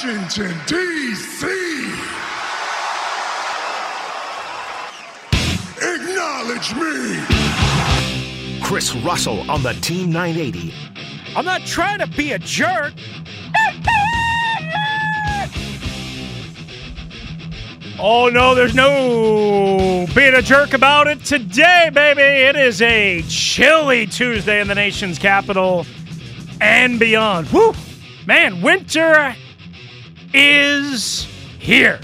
Washington, D.C. Acknowledge me. Chris Russell on the Team 980. I'm not trying to be a jerk. Oh no, there's no being a jerk about it today, baby. It is a chilly Tuesday in the nation's capital and beyond. Woo! Man, winter is here.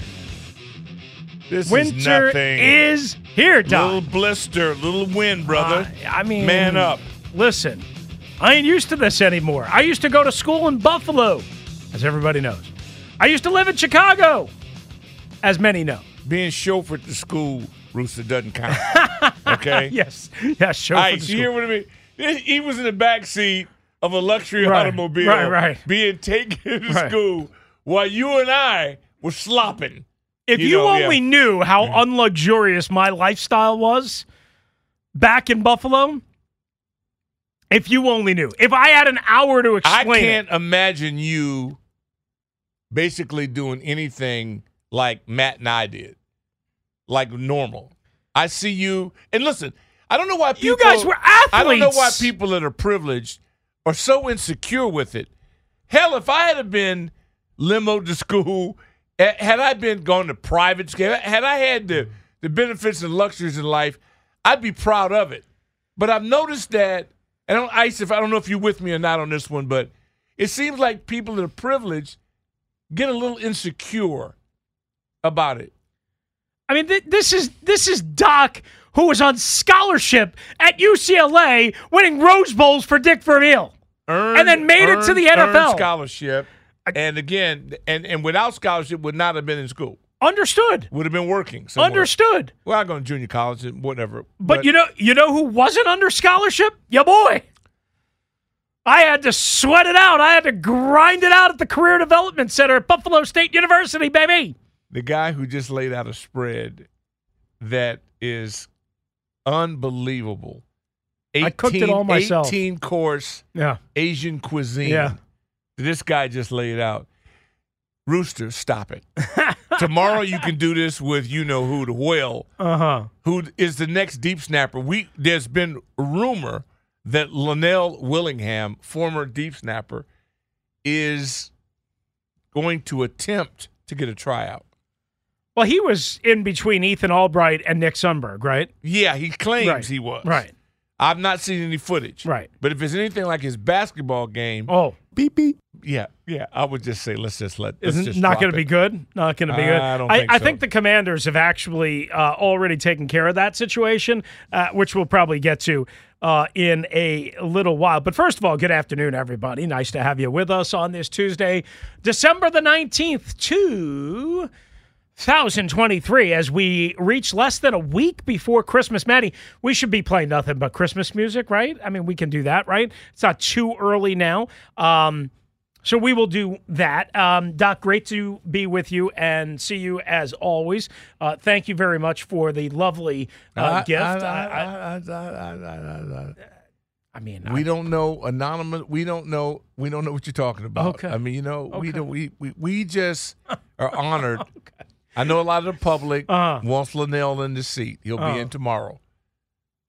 This Winter is is here, Doc. little blister, little wind, brother. Uh, I mean, man up. Listen, I ain't used to this anymore. I used to go to school in Buffalo, as everybody knows. I used to live in Chicago, as many know. Being chauffeured to school, Rooster doesn't count. okay. Yes, All for right. the You hear what I mean? He was in the back seat of a luxury Right, automobile, right, right. being taken to Right. school, while you and I were slopping. If you you, know, only yeah. knew how unluxurious my lifestyle was back in Buffalo, if you only knew, if I had an hour to I explain it, can't imagine you basically doing anything like Matt and I did, like normal. I see you, and listen, I don't know why people. You guys were athletes. I don't know why people that are privileged are so insecure with it. Hell, if I had have been limoed to school, eh, had I been going to private school, had I had the the benefits and luxuries in life, I'd be proud of it. But I've noticed that, and I don't, Ice, if I don't know if you're with me or not on this one, but it seems like people that are privileged get a little insecure about it. I mean, th- this is this is Doc, who was on scholarship at UCLA, winning Rose Bowls for Dick Vermeil. Earned, And then made it to earned- the earned NFL. scholarship, and again, and and without scholarship, would not have been in school. Understood. Would have been working. Somewhere. Understood. Well, I go to junior college and whatever. But, you know, you know who wasn't under scholarship? Your boy. I had to sweat it out. I had to grind it out at the Career Development Center at Buffalo State University, baby. the guy who just laid out a spread that is unbelievable. I cooked it all myself. 18 course Yeah. Asian cuisine. Yeah. This guy just laid out. Rooster, stop it. Tomorrow you can do this with you know who, the whale, Uh huh. who is the next deep snapper. We there's been rumor that Linnell Willingham, former deep snapper, is going to attempt to get a tryout. Well, he was in between Ethan Albright and Nick Sundberg, right? Yeah, he claims Right. he was. Right. I've not seen any footage. Right. But if it's anything like his basketball game, Oh, Beep beep. yeah, yeah, I would just say let's just let. Isn't just not going to be good. Not going to be good. I don't I, think I so. think the Commanders have actually uh, already taken care of that situation, uh, which we'll probably get to uh, in a little while. But first of all, good afternoon, everybody. Nice to have you with us on this Tuesday, December the nineteenth, two. 2023 as we reach less than a week before Christmas. Maddie, we should be playing nothing but Christmas music, right? I mean, we can do that, right? It's not too early now. Um, so we will do that. Um, Doc, great to be with you and see you as always. Uh, thank you very much for the lovely uh, gift. I, I- I mean, we I- don't know anonymous. We don't know. We don't know what you're talking about. Okay. I mean, you know, we don't. We we, we just are honored. I know a lot of the public Uh-huh. wants Linnell in the seat. He'll Uh-huh. be in tomorrow.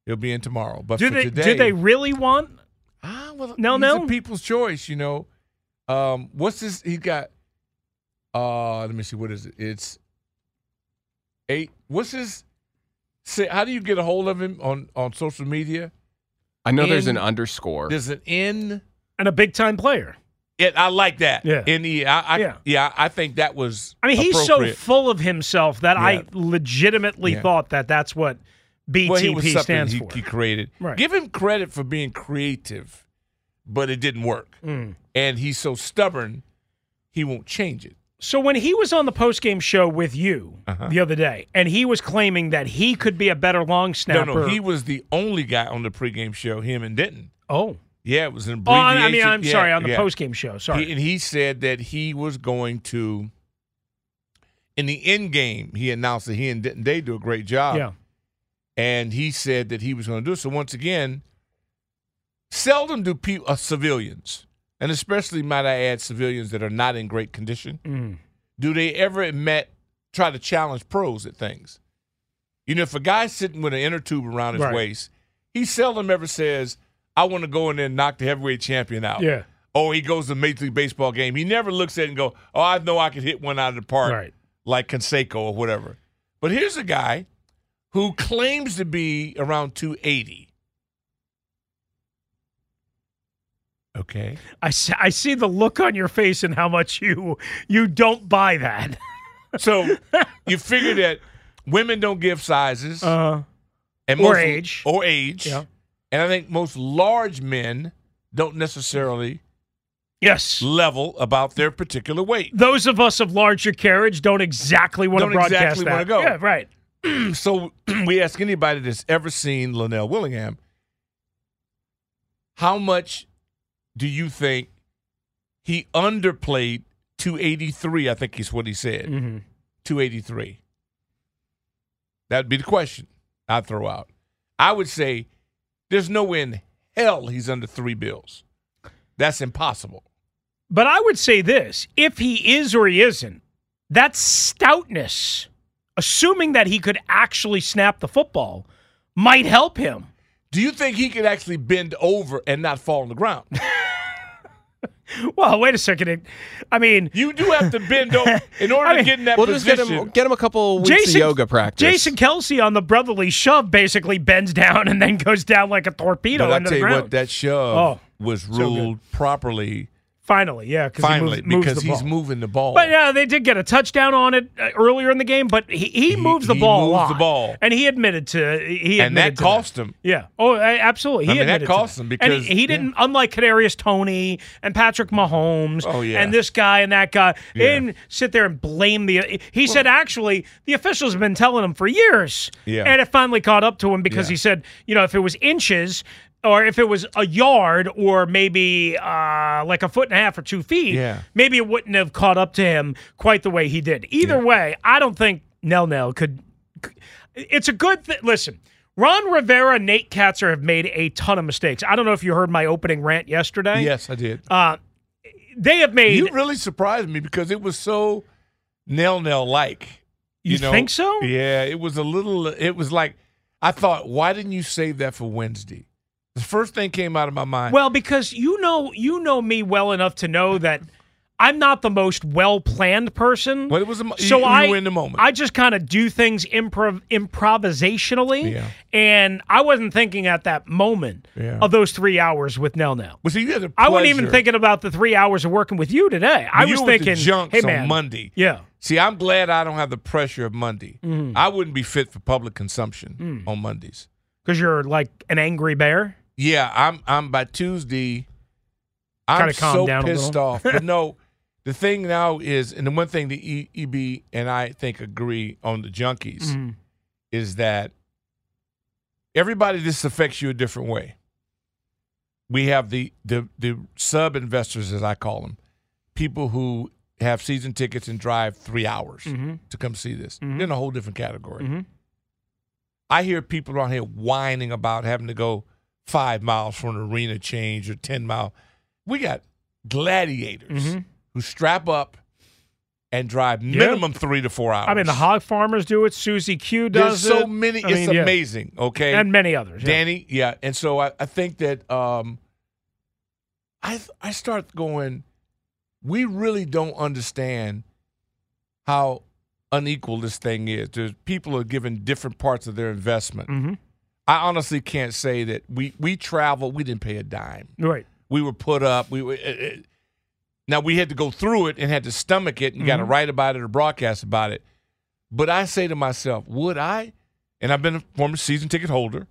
He'll be in tomorrow. But do for they today, do they really want? Ah, well, No, he's no. a people's choice. You know, Um, what's this? He got. Uh, let me see. What is it? It's eight. What's his? Say, how do you get a hold of him on on social media? I know there's an underscore. There's an N. And a big time player. It, I like that. Yeah. N E. I, I, Yeah. yeah. I think that was. I mean, he's so full of himself that I legitimately Yeah. thought that that's what BTP well, stands he, for. he created. Right. Give him credit for being creative, but it didn't work. Mm. And he's so stubborn, he won't change it. So when he was on the postgame show with you Uh-huh. the other day, and he was claiming that he could be a better long snapper. No, no, he was the only guy on the pregame show. Him and Denton. oh, Yeah, it was an oh, I abbreviation. I mean, I'm Yeah, sorry, on the yeah. postgame show. Sorry. He, and he said that he was going to, in the end game, he announced that he and Denton Day do a great job. yeah. And he said that he was going to do it. So once again, seldom do people, uh, civilians, and especially might I add civilians that are not in great condition, Mm. do they ever admit, try to challenge pros at things? You know, if a guy's sitting with an inner tube around his Right. waist, he seldom ever says, I want to go in there and knock the heavyweight champion out. Yeah. Or he goes to a Major League Baseball game. He never looks at it and go, oh, I know I could hit one out of the park Right. like Canseco or whatever. But here's a guy who claims to be around 280. Okay. I see, I see the look on your face and how much you you don't buy that. So you figure that women don't give sizes Uh, and or most- age. or age. Yeah. And I think most large men don't necessarily yes. level about their particular weight. Those of us of larger carriage don't exactly want to Don't broadcast exactly that. wanna go. Yeah, right. so we ask anybody that's ever seen Linnell Willingham, how much do you think he underplayed 283? I think is what he said. Mm-hmm. 283. That'd be the question I'd throw out. I would say there's no way in hell he's under three bills. That's impossible. But I would say this if he is or he isn't, that stoutness, assuming that he could actually snap the football, might help him. Do you think he could actually bend over and not fall on the ground? Well, wait a second. I mean, You do have to bend over in order I mean, to get in that We'll just position. get him get him a couple weeks Jason, of yoga practice. Jason Kelce on the brotherly shove basically bends down and then goes down like a torpedo But I tell the you ground. what, that shove Oh, was good. ruled properly. Finally, yeah, Finally, he moves, moves because the he's moving the ball. But yeah, they did get a touchdown on it uh, earlier in the game, but he, he, He- moves the he ball a moves lot. the ball. and he admitted to he and that admitted cost him. Yeah. Oh, absolutely. He I mean, that admitted cost him because- he, he didn't. Unlike Kadarius Toney and Patrick Mahomes, Oh, yeah. and this guy and that guy, he Yeah. didn't sit there and blame the. He said actually the officials have been telling him for years, Yeah. and it finally caught up to him because he said, you know, if it was inches. Or if it was a yard, or maybe uh, like a foot and a half or two feet, Yeah. maybe it wouldn't have caught up to him quite the way he did. Either way, I don't think Nell Nell could. It's a good thing. Listen, Ron Rivera, Nate Kaczor have made a ton of mistakes. I don't know if you heard my opening rant yesterday. Yes, I did. Uh, they have made. You really surprised me because it was so Nell Nell like. You know? think so? Yeah, it was a little. It was like I thought. Why didn't you save that for Wednesday? The first thing came out of my mind. well, because you know, you know me well enough to know that I'm not the most well planned person. Well, it was a so you- you I were in the moment. I just kind of do things improv improvisationally, Yeah. and I wasn't thinking at that moment Yeah. of those three hours with Nell Nell. well, see, you had the I wasn't even thinking about the three hours of working with you today. I You was were with the thinking, junks hey on man, Monday. yeah, See, I'm glad I don't have the pressure of Monday. Mm-hmm. I wouldn't be fit for public consumption Mm. on Mondays. because you're like an angry bear. Yeah, I'm. I'm by Tuesday. I'm so pissed off. But no, the thing now is, and the one thing the E- EB and I think agree on the junkies Mm-hmm. is that everybody this affects you a different way. We have the the the sub investors, as I call them, people who have season tickets and drive three hours Mhm. to come see this. Mhm. They're in a whole different category. Mhm. I hear people around here whining about having to go five miles for an arena change or ten mile. We got gladiators Mhm. who strap up and drive minimum three to four hours. I mean, the hog farmers do it. Susie Q does There's so many. I it's mean, yeah. amazing. Okay, and many others. yeah. Danny, yeah. And so I, I think that um, I I start going. we really don't understand how unequal this thing is. There's people are given different parts of their investment. Mm-hmm. I honestly can't say that we we traveled. We didn't pay a dime. Right. We were put up. We were. It, it, now we had to go through it and had to stomach it and got to mm-hmm. write about it or broadcast about it. But I say to myself, would I? And I've been a former season ticket holder.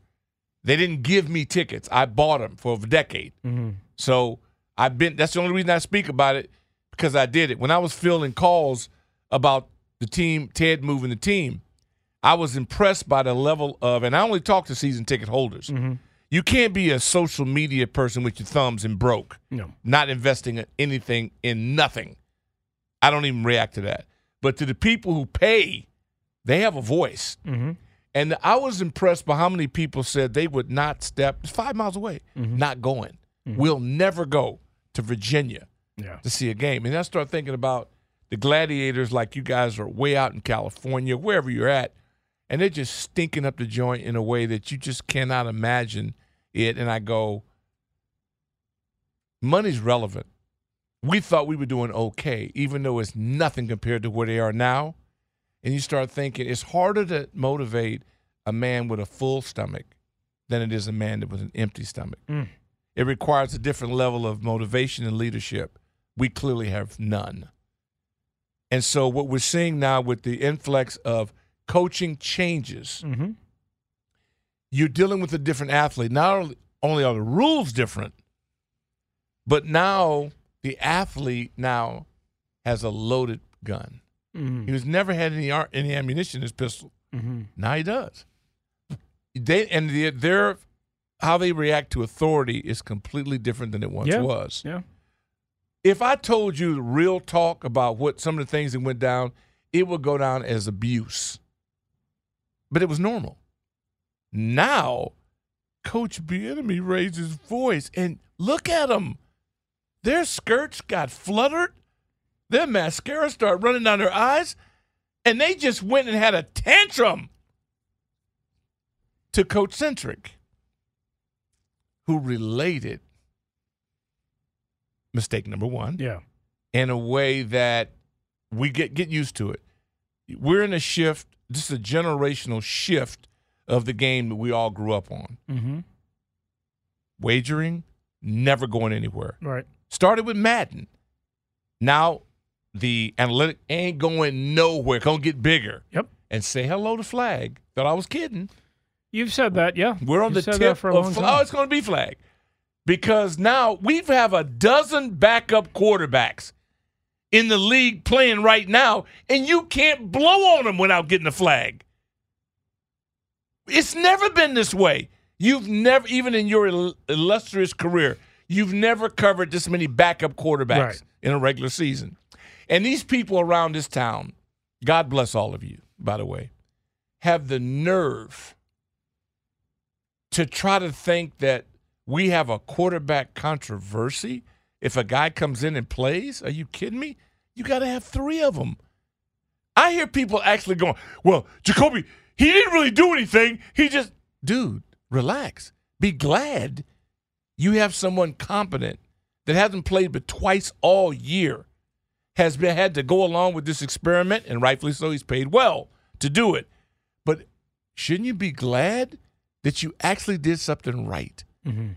They didn't give me tickets. I bought them for a decade. Mm-hmm. So I've been. That's the only reason I speak about it because I did it. When I was fielding calls about the team, Ted moving the team, I was impressed by the level of. And I only talk to season ticket holders. You can't be a social media person with your thumbs and broke, No. not investing in anything in nothing. I don't even react to that. But to the people who pay, they have a voice. Mm-hmm. And I was impressed by how many people said they would not step it's five miles away, Mm-hmm. not going. We'll never go to Virginia Yeah. to see a game. And I start thinking about the gladiators like you guys are way out in California, wherever you're at, and they're just stinking up the joint in a way that you just cannot imagine it. And I go, money's relevant. We thought we were doing okay, even though it's nothing compared to where they are now. And you start thinking it's harder to motivate a man with a full stomach than it is a man with an empty stomach. Mm. It requires a different level of motivation and leadership. We clearly have none. And so, what we're seeing now with the influx of coaching changes, Mm-hmm. you're dealing with a different athlete. Not only- are the rules different, but now the athlete now has a loaded gun. Mm-hmm. He was never had any ar- any ammunition in his pistol. Mm-hmm. Now he does. They and the, their how they react to authority is completely different than it once Yeah. was. Yeah. If I told you the real talk about what some of the things that went down, it would go down as abuse. But it was normal. Now, Coach Bieniemy raised his voice and look at them. Their skirts got fluttered. Their mascara started running down their eyes. And they just went and had a tantrum to Coach Centric, who related mistake number one Yeah. in a way that we get get used to it. We're in a shift. This is a generational shift of the game that we all grew up on. Mm-hmm. Wagering, never going anywhere. Right. Started with Madden. Now the analytic ain't going nowhere. Gonna get bigger. Yep. And say hello to flag. Thought I was kidding. You've said that, yeah. We're on You've the tip for a of flag. Oh, it's to be flag because now we have a dozen backup quarterbacks in the league playing right now, and you can't blow on them without getting a flag. It's never been this way. You've never, even in your illustrious career, you've never covered this many backup quarterbacks Right. in a regular season. And these people around this town, God bless all of you, by the way, have the nerve to try to think that we have a quarterback controversy if a guy comes in and plays. Are you kidding me? You got to have three of them. I hear people actually going, well, Jacoby, he didn't really do anything. He just, dude, relax. Be glad you have someone competent that hasn't played but twice all year, has been had to go along with this experiment, and rightfully so, he's paid well to do it. But shouldn't you be glad that you actually did something right? Mm-hmm.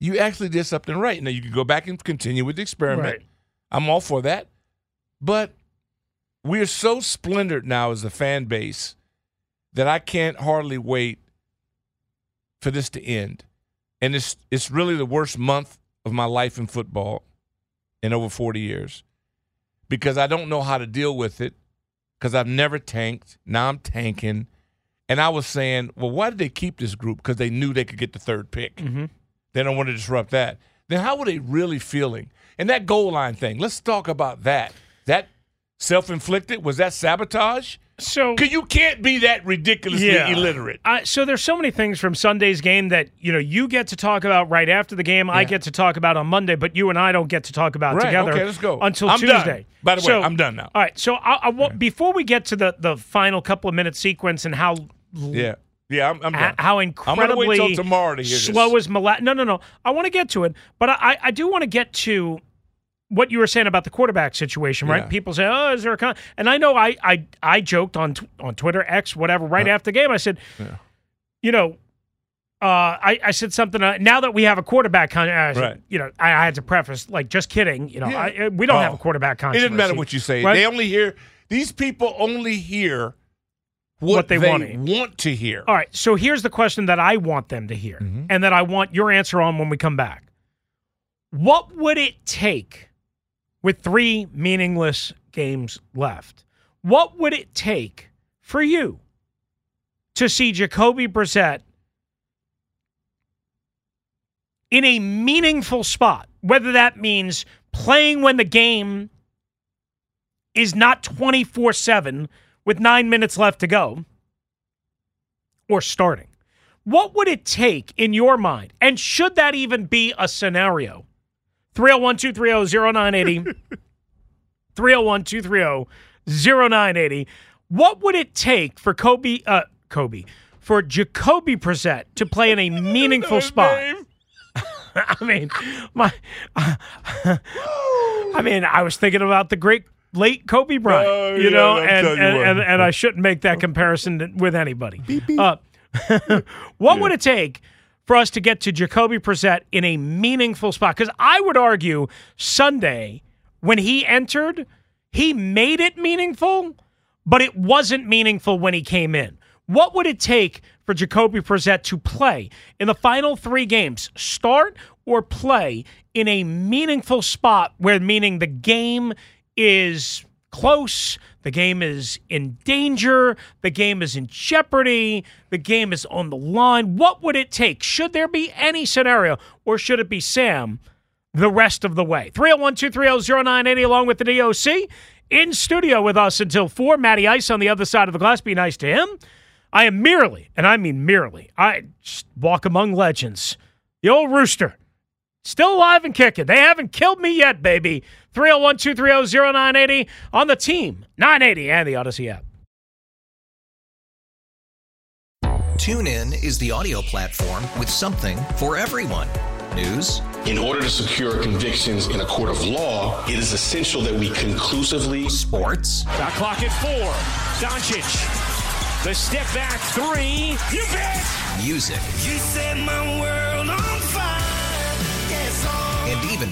You actually did something right. Now you can go back and continue with the experiment. Right. I'm all for that. But we're so splendored now as a fan base that I can't hardly wait for this to end. And it's it's really the worst month of my life in football in over 40 years because I don't know how to deal with it because I've never tanked. Now I'm tanking. And I was saying, well, why did they keep this group? Because they knew they could get the third pick. Mm-hmm. They don't want to disrupt that. Then how were they really feeling? And that goal line thing, let's talk about that. That self inflicted? Was that sabotage? So Because you can't be that ridiculously Yeah. illiterate. I, so there's so many things from Sunday's game that you know you get to talk about right after the game. I get to talk about on Monday, but you and I don't get to talk about Right, together. okay, let's go. until I'm done. Tuesday. By the way, I'm done now. All right. So I, I want before we get to the the final couple of minutes sequence and how Yeah. Yeah, I'm, I'm done. how I'm incredibly wait till tomorrow to hear slow this. is Mala- No, no, no. I want to get to it, but I, I do want to get to what you were saying about the quarterback situation, right? Yeah. People say, "Oh, is there a con?" And I know I I I joked on on Twitter, X, whatever, right after the game. I said, Yeah. you know, uh, I, I said something. Uh, now that we have a quarterback, con- said, Right. you know, I, I had to preface, like, just kidding. You know, Yeah. I, uh, we don't Oh. have a quarterback It doesn't matter what you say. right? They only hear these people only hear what, What they they, wanna hear. want to hear. All right. So here's the question that I want them to hear, Mm-hmm. and that I want your answer on when we come back. What would it take with three meaningless games left? What would it take for you to see Jacoby Brissett in a meaningful spot? Whether that means playing when the game is not 24 7 with nine minutes left to go or starting. What would it take in your mind? And should that even be a scenario? 301 230 0980. 301 230 0980. What would it take for Kobe, uh, Kobe, for Jacoby Brissett to play in a meaningful spot? I mean, my, I mean, I was thinking about the great late Kobe Bryant, Oh, you yeah, know, and and, and and I shouldn't make that comparison with anybody. Uh, what would it take for us to get to Jacoby Brissett in a meaningful spot? Because I would argue Sunday when he entered, he made it meaningful, but it wasn't meaningful when he came in. What would it take for Jacoby Brissett to play in the final three games, start or play in a meaningful spot where meaning the game is close, the game is in danger, the game is in jeopardy, the game is on the line. What would it take? Should there be any scenario, or should it be Sam the rest of the way? 301 230 0980 along with the DOC. In studio with us until 4. Matty Ice on the other side of the glass. Be nice to him. I am merely, and I mean merely, I walk among legends. The old rooster. Still alive and kicking. They haven't killed me yet, baby. 301 230 0980 on the team, 980 and the Audacy app. TuneIn is the audio platform with something for everyone. News, In order to secure convictions in a court of law, it is essential that we conclusively sports, Shot clock at four. Doncic. The step back three. You bet. music, You set my world on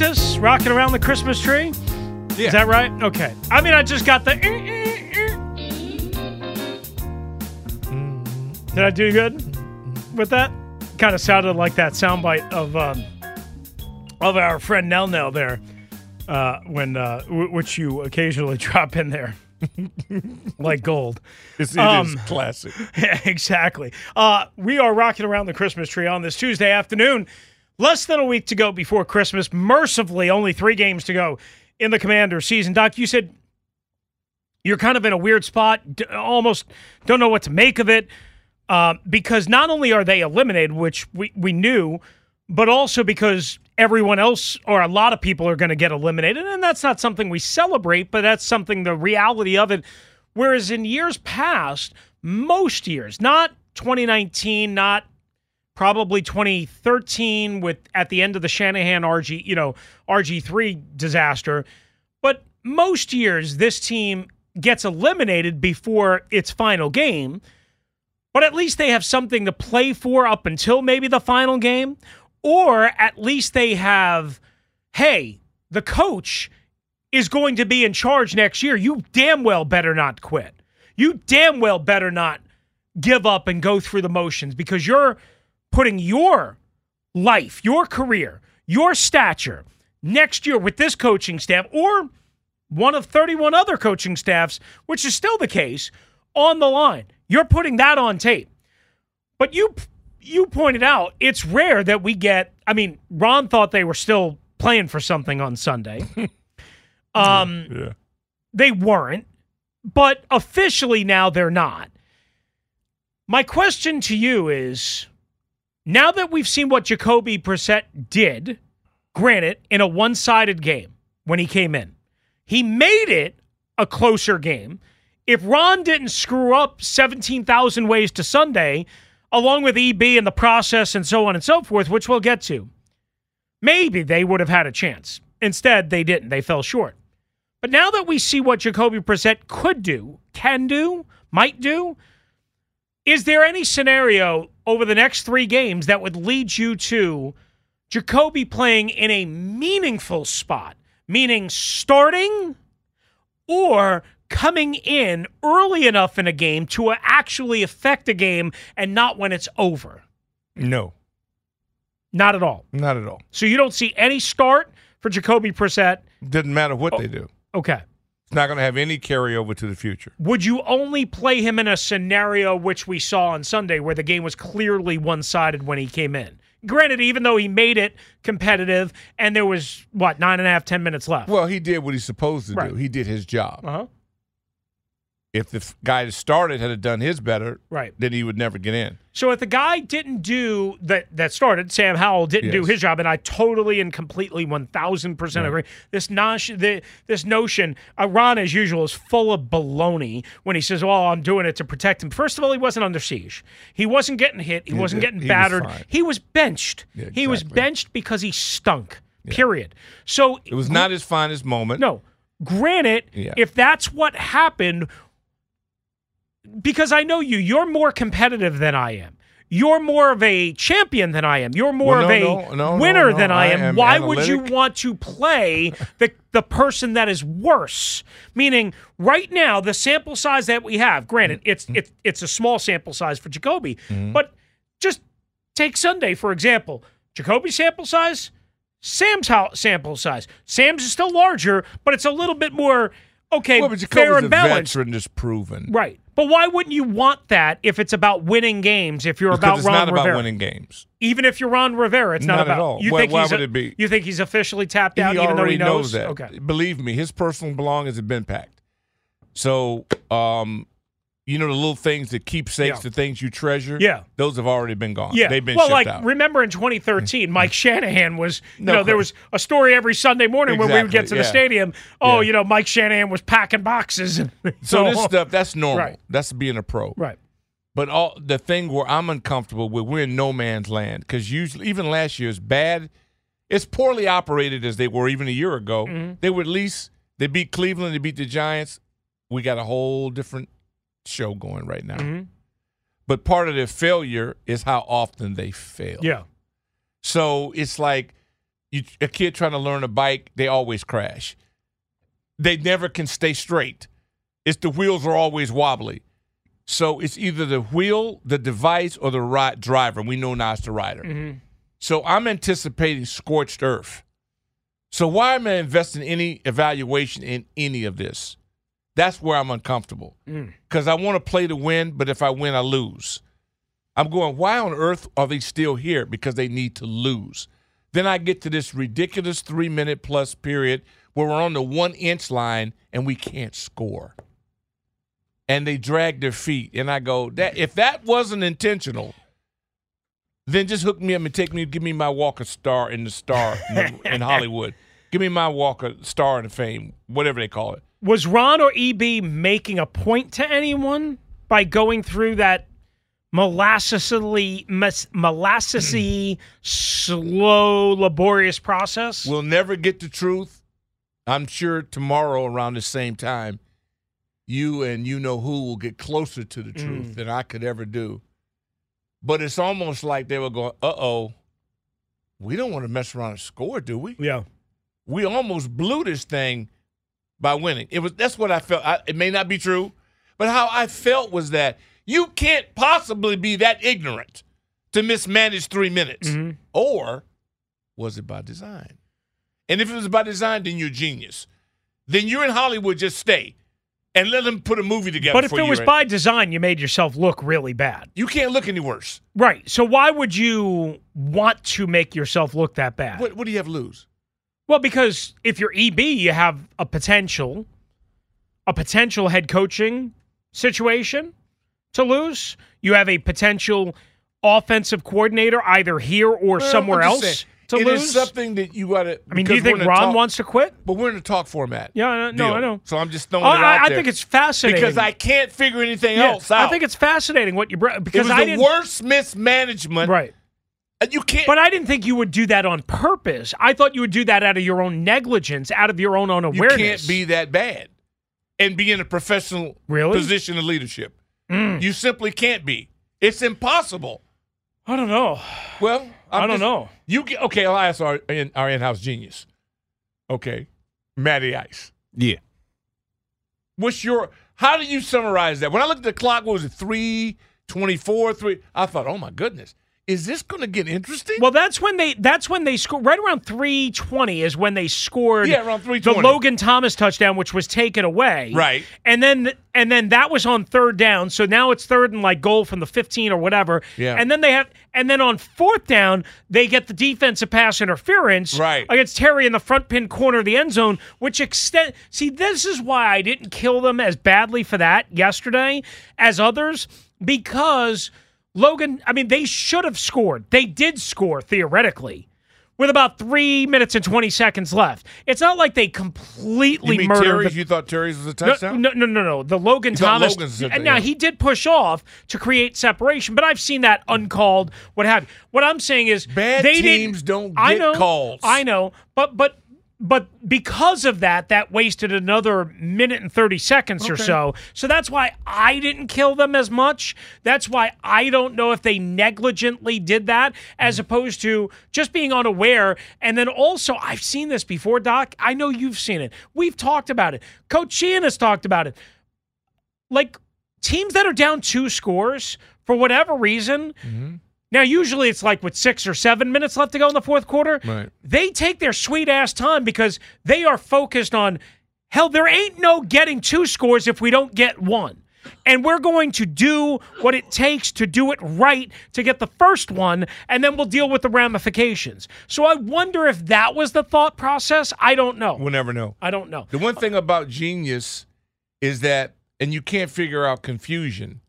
Rocking around the Christmas tree? Yeah. Is that right? Okay. I mean, I just got the. eh, Did I do good with that? Kind of sounded like that soundbite of um, of our friend Nell Nell there, uh, when uh, w- which you occasionally drop in there, like gold. It's, it is Um, classic. exactly. Uh, we are rocking around the Christmas tree on this Tuesday afternoon. Less than a week to go before Christmas. Mercifully, only three games to go in the Commander season. Doc, you said you're kind of in a weird spot, almost don't know what to make of it, uh, because not only are they eliminated, which we, we knew, but also because everyone else or a lot of people are going to get eliminated. And that's not something we celebrate, but that's something, the reality of it. Whereas in years past, most years, not 2019, not probably 2013 with at the end of the Shanahan RG, you know, RG3 disaster. But most years this team gets eliminated before its final game. But at least they have something to play for up until maybe the final game. or at least they have, hey, the coach is going to be in charge next year. You damn well better not quit. You damn well better not give up and go through the motions because you're putting your life, your career, your stature next year with this coaching staff or one of 31 other coaching staffs, which is still the case, on the line. You're putting that on tape. But you you pointed out it's rare that we get I mean, Ron thought they were still playing for something on Sunday. um Yeah. they weren't, but officially now they're not. My question to you is now that we've seen what Jacoby Brissett did, granted, in a one sided game when he came in, he made it a closer game. If Ron didn't screw up 17,000 ways to Sunday, along with EB and the process and so on and so forth, which we'll get to, maybe they would have had a chance. Instead, they didn't. They fell short. But now that we see what Jacoby Brissett could do, can do, might do, is there any scenario over the next three games that would lead you to Jacoby playing in a meaningful spot, meaning starting or coming in early enough in a game to actually affect a game and not when it's over? No, Not at all. not at all. So you don't see any start for Jacoby Brissett. Doesn't matter what Oh. they do. Okay. It's not going to have any carryover to the future. Would you only play him in a scenario which we saw on Sunday where the game was clearly one sided when he came in? Granted, even though he made it competitive and there was, what, nine and a half, ten minutes left? Well, he did what he's supposed to Right. do. He did his job. Uh-huh. If the guy that started had done his better, Right. then he would never get in. So if the guy didn't do that that started, Sam Howell didn't do his job, and I totally and completely one thousand percent agree. This notion, the, this notion, uh, Ron as usual is full of baloney when he says, "Well, I'm doing it to protect him." First of all, he wasn't under siege. He wasn't getting hit. He He wasn't did- getting he battered. fine. he was benched. Yeah, He was benched because he stunk. Period. So It was not his finest moment. no. Granted, Yeah. if that's what happened, because I know you, you're more competitive than I am. You're more of a champion than I am. You're more Well, of a no, no, no, winner no, than I I am. am Why would you want to play the the person that is worse? Meaning, right now, the sample size that we have, granted, Mm-hmm. it's it's it's a small sample size for Jacoby, but just take Sunday for example. Jacoby sample size, Sam's sample size. Sam's is still larger, but it's a little bit more okay, well, but fair and balanced. veteran that's proven. Right. But why wouldn't you want that if it's about winning games? If you're Because about it's Ron not Rivera, about winning games. even if you're Ron Rivera, it's not, Not at about. all. You Why- think why he's would a- it be? You think he's officially tapped out, he even though already he knows? that. Okay. Believe me, his personal belongings have been packed. So, um, you know the little things that keepsakes, Yeah. the things you treasure. Yeah. those have already been gone. Yeah. they've been well, like out. remember in 2013, Mike Shanahan was. You No know, there was a story every Sunday morning when we would get to Exactly, the stadium. Oh, Yeah. you know, Mike Shanahan was packing boxes. And, so this stuff that's normal. Right. That's being a pro. Right. But all the thing where I'm uncomfortable with, we're in no man's land because usually, even last year, is bad. It's poorly operated as they were even a year ago. Mm-hmm. They were at least they beat Cleveland, they beat the Giants. We got a whole different show going right now. Mhm. But part of their failure is how often they fail. Yeah. So it's like you, a kid trying to learn a bike, they always crash. They never can stay straight. It's the wheels are always wobbly. So it's either the wheel, the device, or the ri- driver. We know now it's the rider. Mhm. So I'm anticipating scorched earth. So why am I investing any evaluation in any of this? That's where I'm uncomfortable Mm. because I want to play to win, but if I win, I lose. I'm going, why on earth are they still here? Because they need to lose. Then I get to this ridiculous three minute plus period where we're on the one inch line and we can't score. And they drag their feet. And I go, that if that wasn't intentional, then just hook me up and take me, give me my Walker star in the star in, in Hollywood. Give me my Walker star in the fame, whatever they call it. Was Ron or EB making a point to anyone by going through that molassesly, mes- molassesy, slow, laborious process? We'll never get the truth. I'm sure tomorrow around the same time, you and you know who will get closer to the truth Mm. than I could ever do. But it's almost like they were going, uh oh, we don't want to mess around and score, do we? Yeah. We almost blew this thing by winning. It was that's what I felt. I, it may not be true, but how I felt was that you can't possibly be that ignorant to mismanage three minutes, Mm-hmm. or was it by design? And if it was by design, then you're a genius. Then you're in Hollywood. Just stay and let them put a movie together. But if it was by design, you made yourself look really bad. you can't look any worse. Right. So why would you want to make yourself look that bad? What, what do you have to lose? Well, because if you're EB, you have a potential, a potential head coaching situation to lose. You have a potential offensive coordinator either here or Well, somewhere else saying, to it lose. is something that you got to. I mean, do you think Ron wants to quit? But we're in a talk format. Yeah, I know- no. I know. So I'm just throwing Oh, it out I, I there think it's fascinating because I can't figure anything Yeah, else out. I think it's fascinating what you brought it because was I the worst mismanagement. right. And you can't. But I didn't think you would do that on purpose. I thought you would do that out of your own negligence, out of your own unawareness. you can't be that bad and be in a professional Really? position of leadership. Mm. You simply can't be. It's impossible. I don't know. Well, I'm I don't just- know. You get, okay? I'll ask our in, our in-house genius. Okay, Matty Ice. Yeah. What's your? How do you summarize that? When I looked at the clock, what was it three twenty-four? Three. I thought, oh my goodness, is this going to get interesting? Well, that's when they that's when they scored right around 320 is when they scored Yeah, around 320. the Logan Thomas touchdown which was taken away. Right. And then and then that was on third down. So now it's third and like goal from the 15 or whatever. Yeah. And then they have and then on fourth down they get the defensive pass interference Right. against Terry in the front pin corner of the end zone which extend See, this is why I didn't kill them as badly for that yesterday as others because Logan, I mean, they should have scored. They did score theoretically with about three minutes and 20 seconds left. It's not like they completely you mean murdered Terry's? the- you thought Terry's was a touchdown? no, no, no, no. The Logan You Thomas. Logan's a- and now he did push off to create separation, but I've seen that uncalled. What have you. What I'm saying is, Bad they teams don't I get know, calls. I know, but but but because of that, that wasted another minute and 30 seconds or so. So that's why I didn't kill them as much. That's why I don't know if they negligently did that as mm. opposed to just being unaware. And then also, I've seen this before, Doc. I know you've seen it. We've talked about it. Coach Sheehan has talked about it. Like teams that are down two scores for whatever reason. Mm-hmm. Now, usually it's like with six or seven minutes left to go in the fourth quarter. Right. They take their sweet ass time because they are focused on hell, there ain't no getting two scores if we don't get one. And we're going to do what it takes to do it right to get the first one, and then we'll deal with the ramifications. So I wonder if that was the thought process. I don't know. We'll never know. I don't know. The one thing about genius is that, and you can't figure out confusion.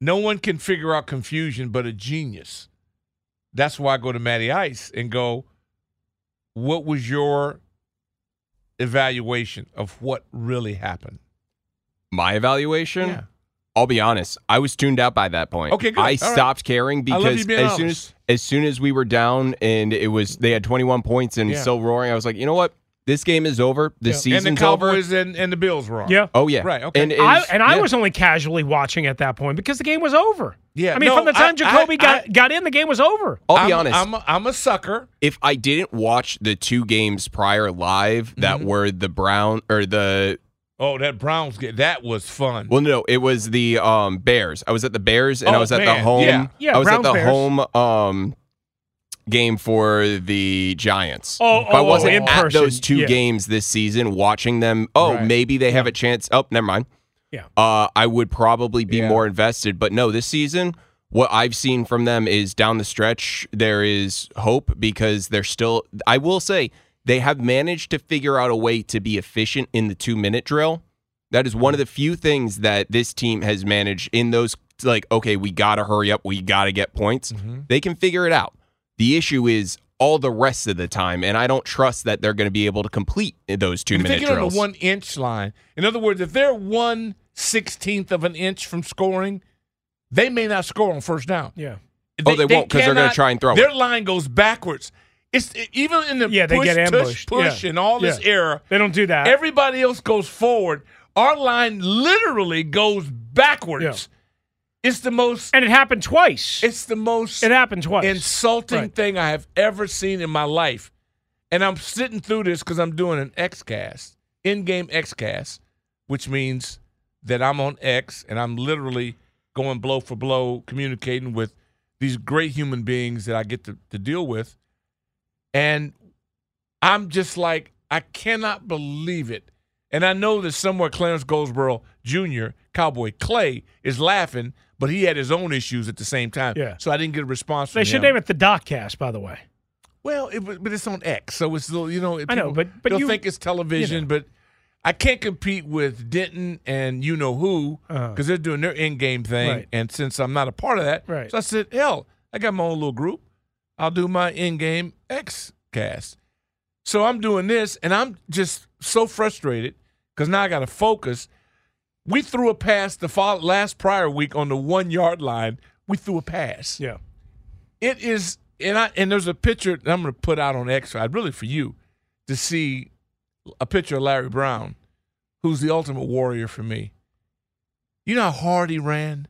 No one can figure out confusion but a genius. That's why I go to Matty Ice and go, what was your evaluation of what really happened? My evaluation? Yeah. I'll be honest. I was tuned out by that point. Okay, good. I All right. stopped caring because as soon as as soon as we were down and it was they had 21 points and Yeah. still roaring, I was like, you know what? This game is over. The and season's the over. Cowboys and, and the Bills were on. Yeah. Oh yeah. Right, okay. And, I, and I yeah. was only casually watching at that point because the game was over. Yeah, I mean, no, from the time I- Jacoby I- got, I- got in, the game was over. I'll be I'm, honest. I'm a, I'm a sucker. if I didn't watch the two games prior live that Mm-hmm. were the Brown or the Oh, that Browns game. That was fun. well, no, it was the um, Bears. I was at the Bears and I Oh, was at the home. yeah. Yeah, I was Browns, at the Bears. home um, game for the Giants. Oh, If I oh, wasn't in at person, those two yeah. games this season, watching them. Oh, Right. maybe they have a chance. Oh, never mind. Yeah. Uh, I would probably be Yeah. more invested. But no, this season, what I've seen from them is down the stretch, there is hope because they're still, I will say, they have managed to figure out a way to be efficient in the two minute drill. That is one of the few things that this team has managed in those, like, okay, we got to hurry up, we got to get points. Mm-hmm. They can figure it out. The issue is all the rest of the time, and I don't trust that they're going to be able to complete those two If minute they get on drills. the one inch line, in other words, if they're one sixteenth of an inch from scoring, they may not score on first down. Yeah. Oh, they won't because they're gonna try and throw it. Their line goes backwards. It's even in the Yeah, they push, get tush, ambushed. push, Yeah. and all this Yeah. era. They don't do that. Everybody else goes forward. Our line literally goes backwards. It's the most. And it happened twice. It's the most. It happened twice. Insulting Right. thing I have ever seen in my life, and I'm sitting through this because I'm doing an XCast, in-game XCast, which means that I'm on X and I'm literally going blow for blow, communicating with these great human beings that I get to, to deal with, and I'm just like, I cannot believe it. And I know that somewhere Clarence Goldsboro Jr., Cowboy Clay, is laughing, but he had his own issues at the same time. Yeah. So I didn't get a response from they should him. name it the Doccast, by the way. Well, it, but it's on X, so it's you know. I know, people- but- but you- think it's television, you know. but I can't compete with Denton and you know who because Uh-huh. they're doing their in-game thing, Right. and since I'm not a part of that, Right. so I said, hell, I got my own little group. I'll do my in-game X cast. So I'm doing this, and I'm just so frustrated because now I got to focus. We threw a pass the fol- last prior week on the one yard line. We threw a pass. Yeah. It is, and I and there's a picture that I'm going to put out on X really for you to see a picture of Larry Brown, who's the ultimate warrior for me. You know how hard he ran.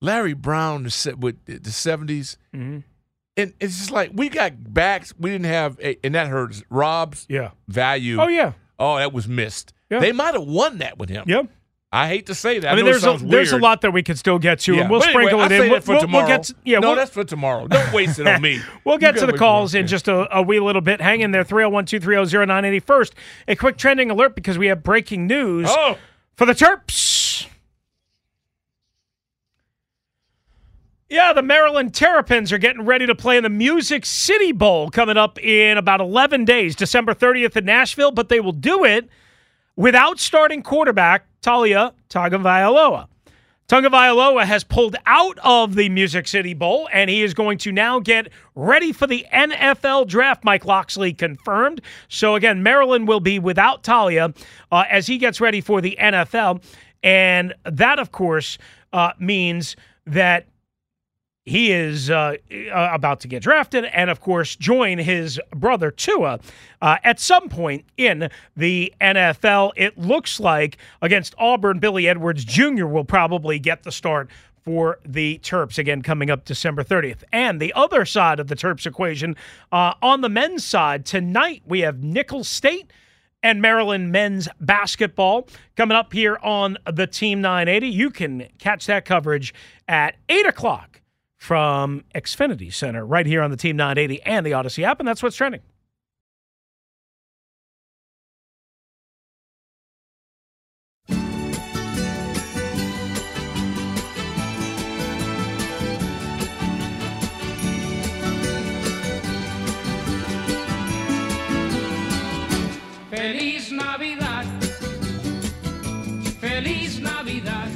Larry Brown the with the 70s, Mm-hmm. and it's just like we got backs. We didn't have, a, and that hurts Rob's Yeah. value. Oh yeah. Oh, that was missed. Yeah. They might have won that with him. Yep. I hate to say that. I mean, it there's a, there's a lot that we could still get to, Yeah. and we'll anyway, sprinkle it in. We'll, for we'll- tomorrow. we'll get to, yeah, no, we'll, that's for tomorrow. Don't waste it on me. We'll get to the calls in just a, a wee little bit. Hang in there, 301 230 0980. First, a quick trending alert because we have breaking news Oh. for the Terps. Yeah, the Maryland Terrapins are getting ready to play in the Music City Bowl coming up in about 11 days, December 30th in Nashville, but they will do it without starting quarterback Taulia Tagovailoa. Tagovailoa has pulled out of the Music City Bowl, and he is going to now get ready for the NFL draft. Mike Locksley confirmed. So again, Maryland will be without Taulia uh, as he gets ready for the NFL, and that, of course, uh, means that he is uh, uh, about to get drafted and, of course, join his brother Tua uh, at some point in the NFL. It looks like against Auburn, Billy Edwards Jr. will probably get the start for the Terps again coming up December 30th. And the other side of the Terps equation, uh, on the men's side, tonight we have Nicholls State and Maryland men's basketball coming up here on the Team 980. You can catch that coverage at 8 o'clock from Xfinity Center right here on the Team 980 and the Audacy app, and that's what's trending. Feliz Navidad. Feliz Navidad.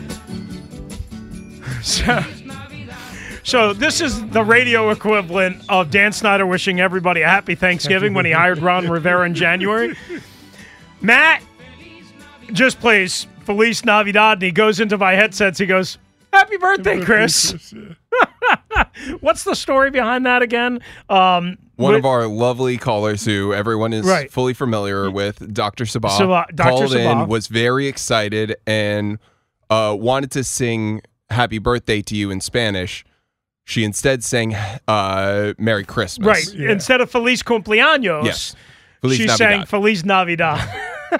so this is the radio equivalent of Dan Snyder wishing everybody a happy Thanksgiving when he hired Ron Rivera in January. Matt just plays Feliz Navidad and he goes into my headsets. He goes, Happy birthday, Chris. What's the story behind that again? Um, One with- of our lovely callers who everyone is Right. fully familiar with, Dr. Sabah, Sabah- Dr. called Sabah. in, was very excited, and uh, wanted to sing happy birthday to you in Spanish. She instead sang uh, Merry Christmas. Right. Instead of Feliz Cumpleaños, Yes. Feliz she Navidad. sang Feliz Navidad.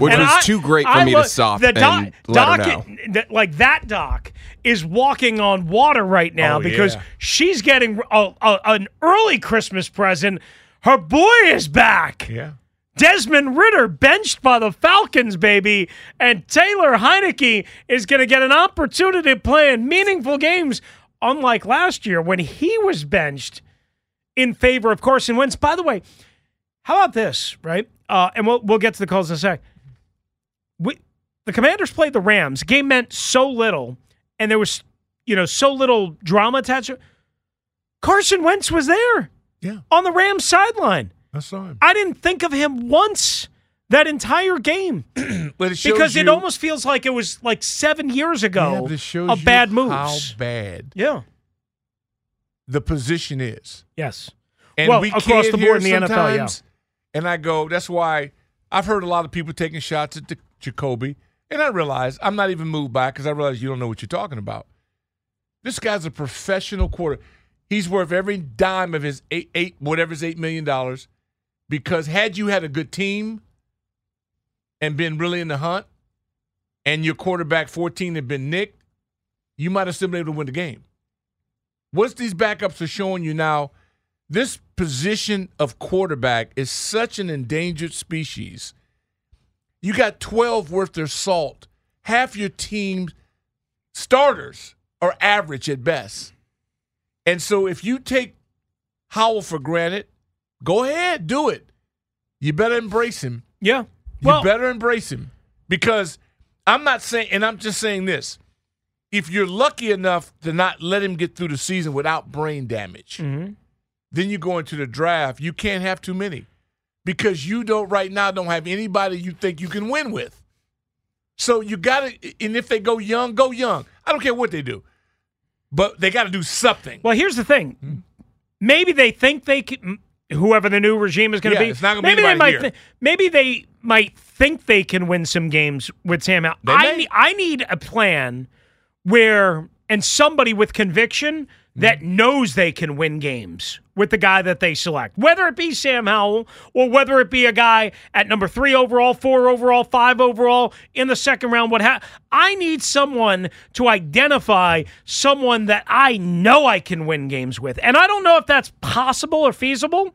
Which And was I- too great for I me lo- to stop the and doc, let her doc- know. that- like that doc is walking on water right now Oh, because yeah. she's getting a, a- an early Christmas present. Her boy is back. Yeah. Desmond Ridder benched by the Falcons, baby, and Taylor Heinicke is going to get an opportunity to play in meaningful games, unlike last year when he was benched in favor of Carson Wentz. By the way, how about this, right? Uh, and we'll we'll get to the calls in a sec. We, the Commanders played the Rams. Game meant so little, and there was you know so little drama attached. Carson Wentz was there, Yeah. on the Rams sideline. I saw him. I didn't think of him once that entire game it because it almost feels like it was like seven years ago it shows of you bad How bad Yeah. the position is. Yes. And Well, we across can't the board in the NFL, yeah. And I go, that's why I've heard a lot of people taking shots at the Jacoby, And I realize I'm not even moved by because I realize you don't know what you're talking about. This guy's a professional quarter. He's worth every dime of his eight, eight whatever's eight million dollars. Because had you had a good team and been really in the hunt, and your quarterback 14 had been nicked, you might have still been able to win the game. What's these backups are showing you now? This position of quarterback is such an endangered species. You got 12 worth their salt. Half your team starters are average at best. And so if you take Howell for granted, go ahead, do it. You better embrace him. Yeah. You Well- better embrace him because I'm not saying, and I'm just saying this. If you're lucky enough to not let him get through the season without brain damage, Mm-hmm. then you go into the draft. You can't have too many because you don't right now don't have anybody you think you can win with. So you got to, and if they go young, go young. I don't care what they do, but they got to do something. Well, here's the thing. Maybe they think they can. Whoever the new regime is going to Yeah, be, it's not gonna be maybe they might. thi- maybe they might think they can win some games with Sam Howell. I need. I need a plan where and somebody with conviction that Mm-hmm. knows they can win games with the guy that they select, whether it be Sam Howell or whether it be a guy at number three overall, four overall, five overall in the second round. What ha- I need someone to identify someone that I know I can win games with, and I don't know if that's possible or feasible.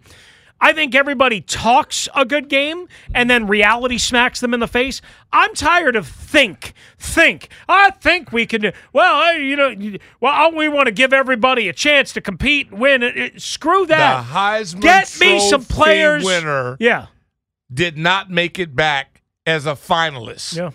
I think everybody talks a good game and then reality smacks them in the face. I'm tired of think, think. I think we can do. Well, I, you know, well, we want to give everybody a chance to compete and win. It- it- screw that. The Heisman Get me some players. winner Yeah, did not make it back as a finalist. yeah,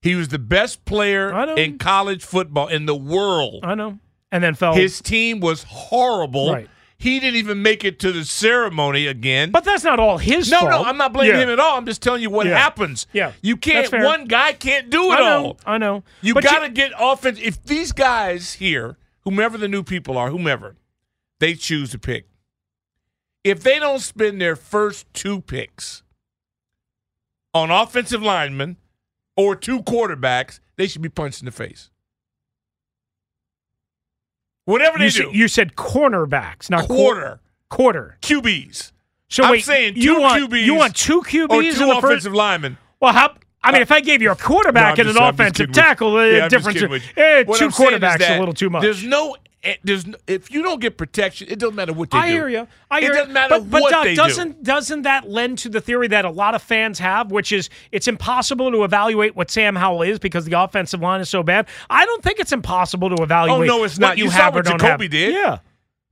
He was the best player in college football in the world. I know. And then fell. His team was horrible. Right. He didn't even make it to the ceremony again. but that's not all his no, fault. no, no, I'm not blaming Yeah. him at all. I'm just telling you what Yeah. happens. Yeah. You can't one guy can't do it I know. all. I know. You But got to get offense. If these guys here, whomever the new people are, whomever, they choose to pick. If they don't spend their first two picks on offensive linemen or two quarterbacks, they should be punched in the face. Whatever they you, do, said, you said cornerbacks, not quar- quarter quarter. QBs. So I'm wait, saying two you want QBs you want two QBs or two the first? offensive linemen. Well, how? I mean, uh, if I gave you a quarterback No, and an I'm offensive tackle, the Yeah, difference, kidding with you. Eh, what two I'm is quarterbacks a little too much. There's no, there's if you don't get protection, it doesn't matter what they do. I do. hear you. I hear you. it hear doesn't you. matter but, but what Doc, they doesn't doesn't that lend to the theory that a lot of fans have, which is it's impossible to evaluate what Sam Howell is because the offensive line is so bad. I don't think it's impossible to oh, evaluate. Oh no, it's not. You, You, have saw or what don't Jacoby have. did. Yeah,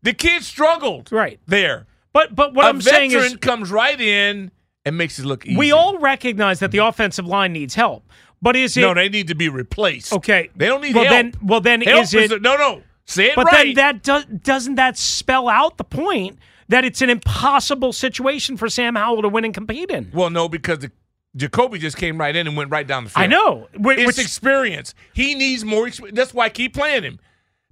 the kid struggled right. there. But but what I'm saying is comes right in and makes it look easy. we all recognize that the offensive line needs help. But is it no, they need to be replaced. okay? they don't need well help. then well then help is it a- no, no. Say it But right. then that does doesn't that spell out the point that it's an impossible situation for Sam Howell to win and compete in? well, no, because the, Jacoby just came right in and went right down the field. I know. Wh- It's which- experience. He needs more experience. That's why I keep playing him.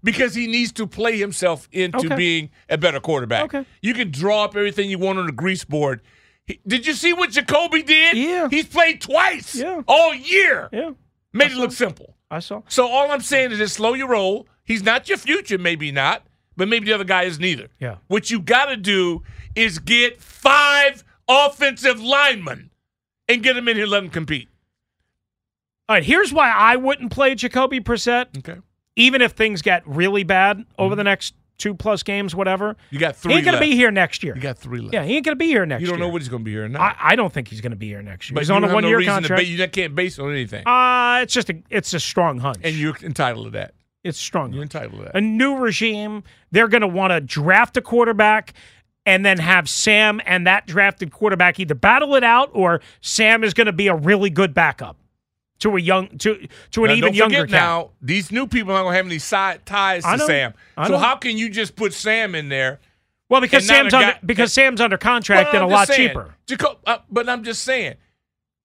Because he needs to play himself into Okay. being a better quarterback. Okay. You can draw up everything you want on the grease board. He- did you see what Jacoby did? Yeah. He's played twice Yeah. all year. yeah, Made it look simple. I saw. So all I'm saying is just slow your roll. He's not your future, maybe not, but maybe the other guy is neither. Yeah. What you got to do is get five offensive linemen and get them in here, let them compete. All right, here's why I wouldn't play Jacoby Brissett, Okay. even if things get really bad over the next two plus games, whatever. You got three. He ain't gonna left. be here next year. You got three left. yeah, he ain't gonna be here next year. You don't know what he's going to be here or not. I, I don't think he's gonna be here next year. but he's on a have no one year contract. Ba- you can't base it on anything. uh, it's just a it's a strong hunch. and you're entitled to that. It's strong. You're entitled to that. a new regime. They're going to want to draft a quarterback and then have Sam and that drafted quarterback either battle it out or Sam is going to be a really good backup to a young to to an Now, even younger cat. now, these new people aren't going to have any side ties to. Sam. So how can you just put Sam in there? Well, because Sam's under guy- because Sam's under contract Well, and a I'm lot saying, cheaper. Jacob, uh, but I'm just saying,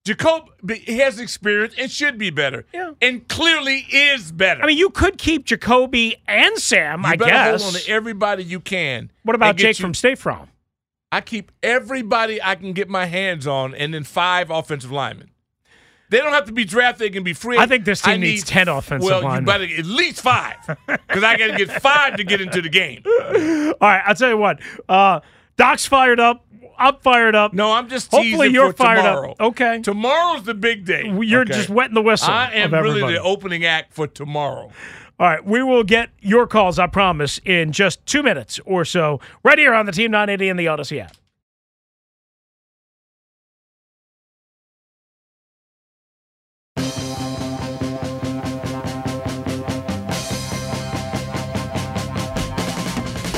Jacob he has experience and should be better. Yeah. And clearly is better. I mean, you could keep Jacoby and Sam, you I better guess. hold on to everybody you can. what about Jake you- from State Farm? I keep everybody I can get my hands on, and then five offensive linemen. They don't have to be drafted; they can be free. I think this team I needs need- 10 offensive Well, linemen. you better at least five, because I got to get five to get into the game. All right, I'll tell you what. Uh, Doc's fired up. I'm fired up. No, I'm just Hopefully you're fired tomorrow. up. Okay. Tomorrow's the big day. You're okay? just wetting the whistle. I am really the opening act for tomorrow. All right, we will get your calls, I promise, in just two minutes or so, right here on the Team 980 and the Audacy app.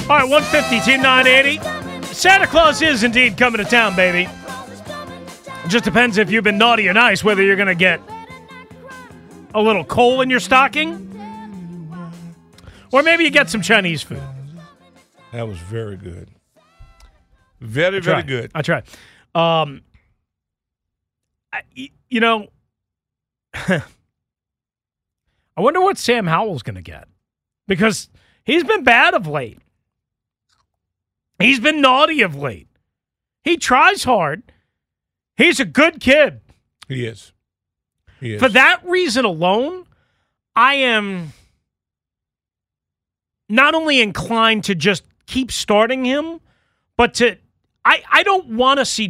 All right, 150, Team 980. Santa Claus is indeed coming to town, baby. It just depends if you've been naughty or nice, whether you're going to get a little coal in your stocking or maybe you get some Chinese food. That was very good. Very, very good. I tried. Um, I, you know, I wonder what Sam Howell's going to get because he's been bad of late. He's been naughty of late. He tries hard. He's a good kid. He is. He is. For that reason alone, I am not only inclined to just keep starting him, but to I I don't want to see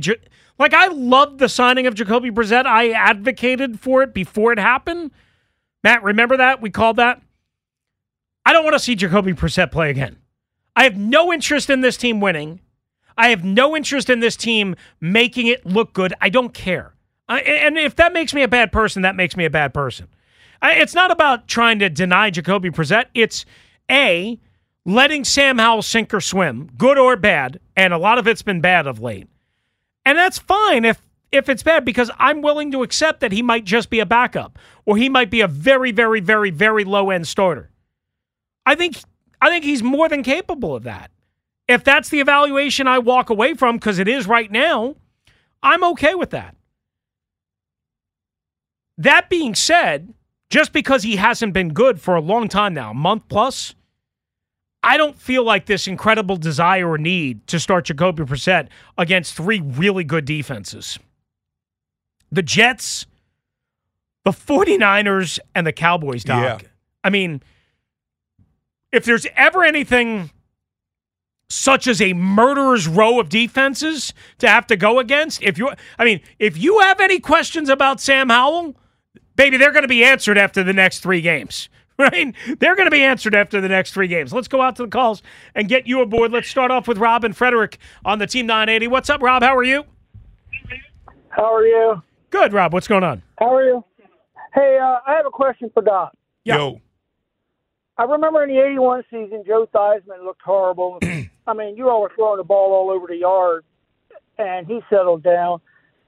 like I loved the signing of Jacoby Brissett. I advocated for it before it happened. Matt, remember that we called that. I don't want to see Jacoby Brissett play again. I have no interest in this team winning. I have no interest in this team making it look good. I don't care. I, and if that makes me a bad person, that makes me a bad person. I, it's not about trying to deny Jacoby Brissett. It's a letting Sam Howell sink or swim, good or bad, and a lot of it's been bad of late. And that's fine if if it's bad because I'm willing to accept that he might just be a backup or he might be a very very very very low end starter. I think I think he's more than capable of that. If that's the evaluation I walk away from because it is right now, I'm okay with that. That being said, just because he hasn't been good for a long time now, a month plus, I don't feel like this incredible desire or need to start Jacoby Brissett against three really good defenses. The Jets, the 49ers, and the Cowboys, Doc. Yeah. I mean, if there's ever anything such as a murderer's row of defenses to have to go against, if you I mean, if you have any questions about Sam Howell, baby, they're going to be answered after the next 3 games. Right? They're going to be answered after the next 3 games. Let's go out to the calls and get you aboard. Let's start off with Rob and Frederick on the Team 980. What's up, Rob? How are you? How are you? Good, Rob. What's going on? How are you? Hey, uh, I have a question for Doc. Yo. I remember in the '81 season, Joe Theismann looked horrible. I mean, you all were throwing the ball all over the yard, and he settled down.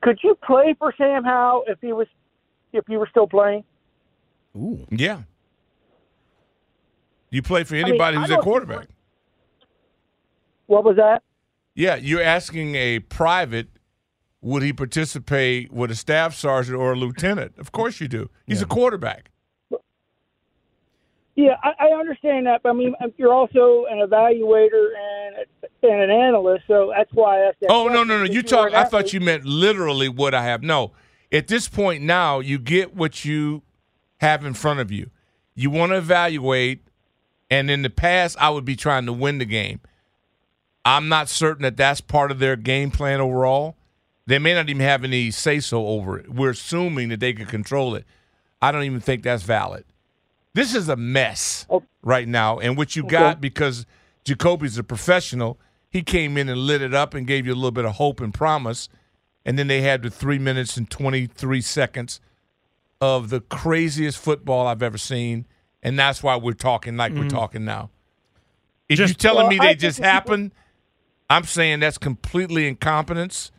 Could you play for Sam Howell if he was, if you were still playing? Ooh. Yeah. You play for anybody I who's a quarterback. What was that? Yeah, you're asking a private, would he participate with a staff sergeant or a lieutenant? Of course you do. He's a quarterback. Yeah, I, I understand that, but I mean, um, you're also an evaluator and and an analyst, so that's why I asked that. Oh no, no, no! You talk. I thought you meant literally what I have. No, at this point now, you get what you have in front of you. You want to evaluate, and in the past, I would be trying to win the game. I'm not certain that that's part of their game plan overall. They may not even have any say so over it. We're assuming that they can control it. I don't even think that's valid. This is a mess right now, and what you got because Jacoby's a professional. He came in and lit it up and gave you a little bit of hope and promise, and then they had the three minutes and twenty three seconds of the craziest football I've ever seen, and that's why we're talking like we're Mhm. talking now. If Just- you're telling Well, me they think just happened, I'm saying that's completely incompetence.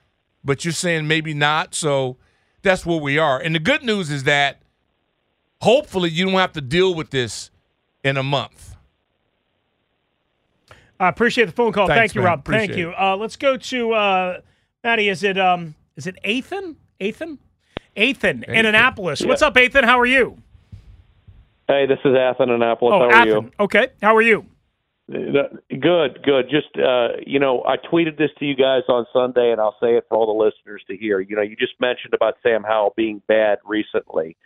But you're saying maybe not, so that's where we are. And the good news is that hopefully you don't have to deal with this in a month. I appreciate the phone call. Thanks, Thank you, man. Rob. Thank you. Uh, let's go to uh, Maddie. Is it um is it Ethan? Ethan? Ethan in Annapolis. Yeah. What's up, Ethan? How are you? Hey, this is Athen Annapolis. oh, How are Athen. you? Okay. How are you? Good, good. Just uh, you know, I tweeted this to you guys on Sunday, and I'll say it for all the listeners to hear. You know, you just mentioned about Sam Howell being bad recently.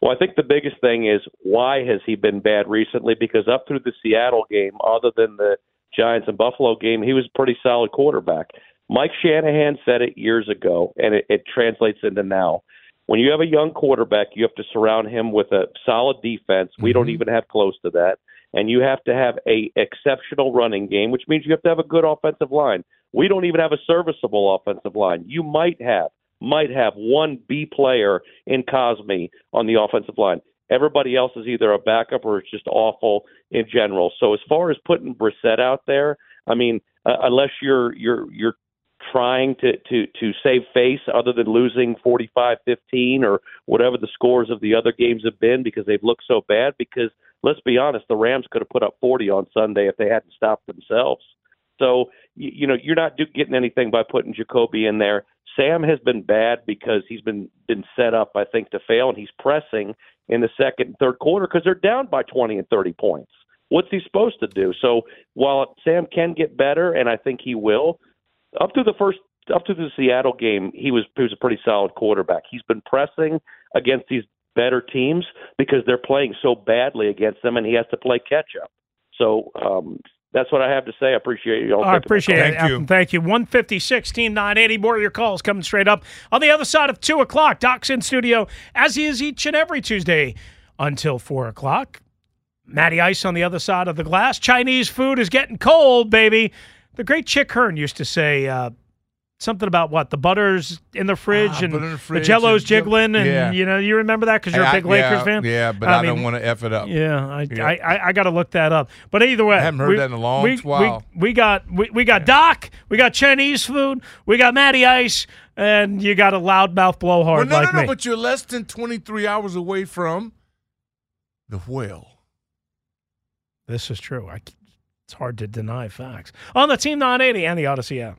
Well, I think the biggest thing is why has he been bad recently? Because up through the Seattle game, other than the Giants and Buffalo game, he was a pretty solid quarterback. Mike Shanahan said it years ago, and it, it translates into now. When you have a young quarterback, you have to surround him with a solid defense. We don't mm-hmm. even have close to that and you have to have a exceptional running game, which means you have to have a good offensive line. We don't even have a serviceable offensive line. You might have might have one B player in Cosmi on the offensive line. Everybody else is either a backup or it's just awful in general. So as far as putting Brissett out there, I mean, uh, unless you're you're you're trying to to to save face other than losing 45-15 or whatever the scores of the other games have been because they've looked so bad because let's be honest, the Rams could have put up 40 on Sunday if they hadn't stopped themselves. So, you, you know, you're not do, getting anything by putting Jacoby in there. Sam has been bad because he's been been set up, I think, to fail, and he's pressing in the second and third quarter because they're down by 20 and 30 points. What's he supposed to do? So while Sam can get better, and I think he will, up to the first up to the Seattle game, he was he was a pretty solid quarterback. He's been pressing against these better teams because they're playing so badly against them, and he has to play catch up. So um, that's what I have to say. I appreciate you. All. I appreciate it. Thank you. Thank you. 156 team 980. More of your calls coming straight up on the other side of 2 o'clock. Doc's in studio, as he is each and every Tuesday until 4 o'clock. Matty Ice on the other side of the glass. Chinese food is getting cold, baby. The great Chick Hearn used to say, uh, something about what the butter's in the fridge Ah, and the the fridge Jello's and- jiggling, and Yeah. you know you remember that because you're a big I- Lakers yeah, fan. yeah, but I don't wanna F it up. Yeah, I Yeah. I, I, I got to look that up. But either way, I haven't heard we, that in a long we, while. We, we got we, we got Doc, we got Chinese food, we got Matty Ice, and you got a loudmouth blowhard Well, no, like no, no, me. but you're less than 23 hours away from the whale. This is true. I, it's hard to deny facts on the Team 980 and the Audacy app.